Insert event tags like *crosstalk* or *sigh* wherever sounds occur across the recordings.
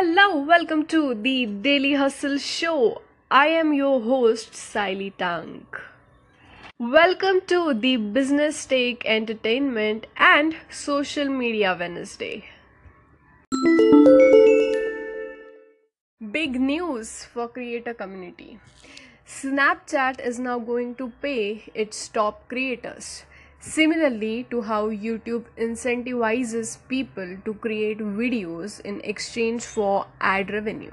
Hello, welcome to the Daily Hustle Show. I am your host, Sayali Tank. Welcome to the Business Take Entertainment and Social Media Wednesday. Big news for creator community. Snapchat is now going to pay its top creators. Similarly to how YouTube incentivizes people to create videos in exchange for ad revenue.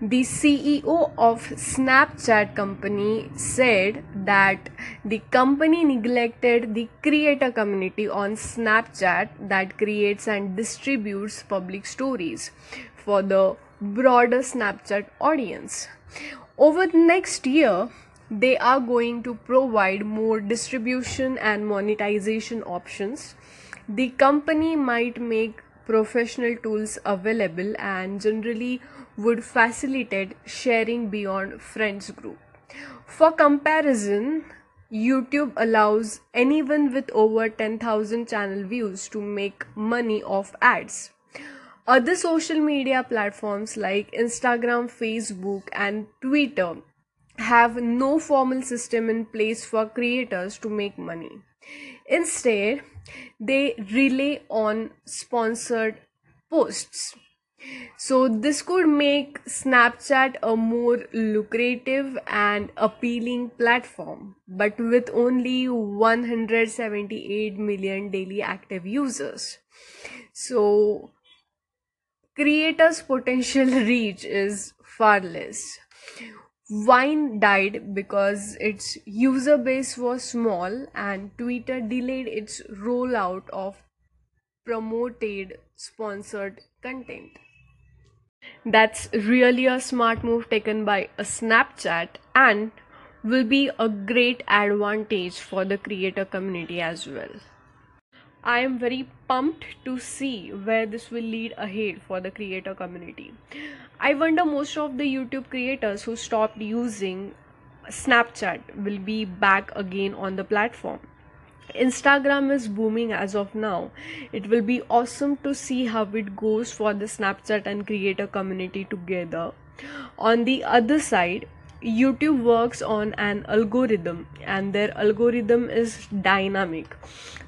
The CEO of Snapchat company said that the company neglected the creator community on Snapchat that creates and distributes public stories for the broader Snapchat audience. Over the next year, they are going to provide more distribution and monetization options. The company might make professional tools available and generally would facilitate sharing beyond friends group. For comparison, YouTube allows anyone with over 10,000 channel views to make money off ads. Other social media platforms like Instagram, Facebook, and Twitter have no formal system in place for creators to make money. Instead, they rely on sponsored posts. So, this could make Snapchat a more lucrative and appealing platform, but with only 178 million daily active users. So, creators' potential *laughs* reach is far less. Vine died because its user base was small and Twitter delayed its rollout of promoted sponsored content. That's really a smart move taken by a Snapchat and will be a great advantage for the creator community as well. I am very pumped to see where this will lead ahead for the creator community. I wonder most of the YouTube creators who stopped using Snapchat will be back again on the platform. Instagram is booming as of now. It will be awesome to see how it goes for the Snapchat and creator community together. On the other side, YouTube works on an algorithm and their algorithm is dynamic,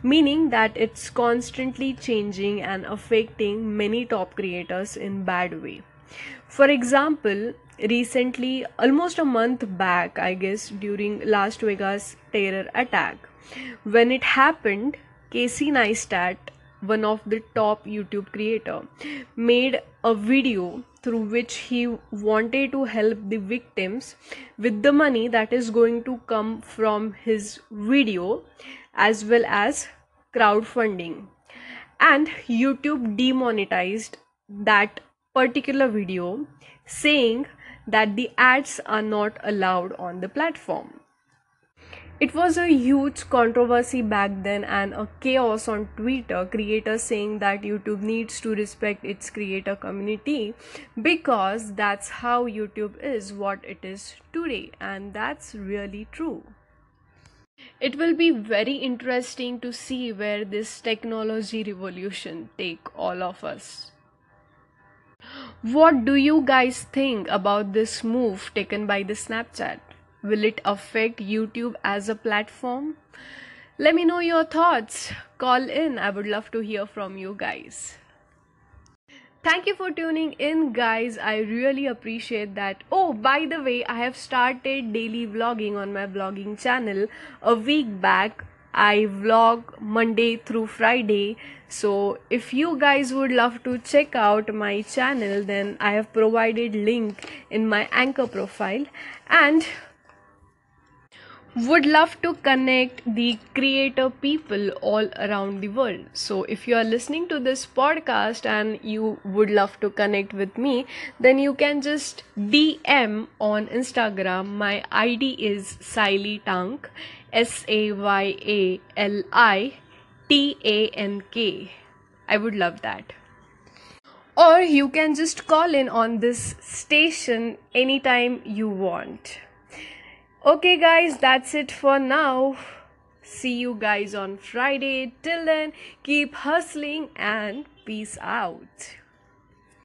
meaning that it's constantly changing and affecting many top creators in bad way. For example, recently almost a month back, I guess during Las Vegas terror attack, when it happened, Casey Neistat, one of the top YouTube creator, made a video through which he wanted to help the victims with the money that is going to come from his video as well as crowdfunding. And youtube demonetized that particular video saying that the ads are not allowed on the platform it was a huge controversy back then and a chaos on Twitter, creators saying that YouTube needs to respect its creator community because that's how YouTube is what it is today, and that's really true. It will be very interesting to see where this technology revolution take all of us. What do you guys think about this move taken by the Snapchat? Will it affect YouTube as a platform? Let me know your thoughts. Call in. I would love to hear from you guys. Thank you for tuning in, guys. I really appreciate that. Oh, by the way, I have started daily vlogging on my vlogging channel a week back. I vlog Monday through Friday. So if you guys would love to check out my channel, then I have provided link in my anchor profile. And would love to connect the creator people all around the world. So, if you are listening to this podcast and you would love to connect with me, then you can just DM on Instagram. My ID is Sayali Tank, S A Y A L I T A N K. I would love that. Or you can just call in on this station anytime you want. Okay, guys, that's it for now. See you guys on Friday. Till then, keep hustling and peace out.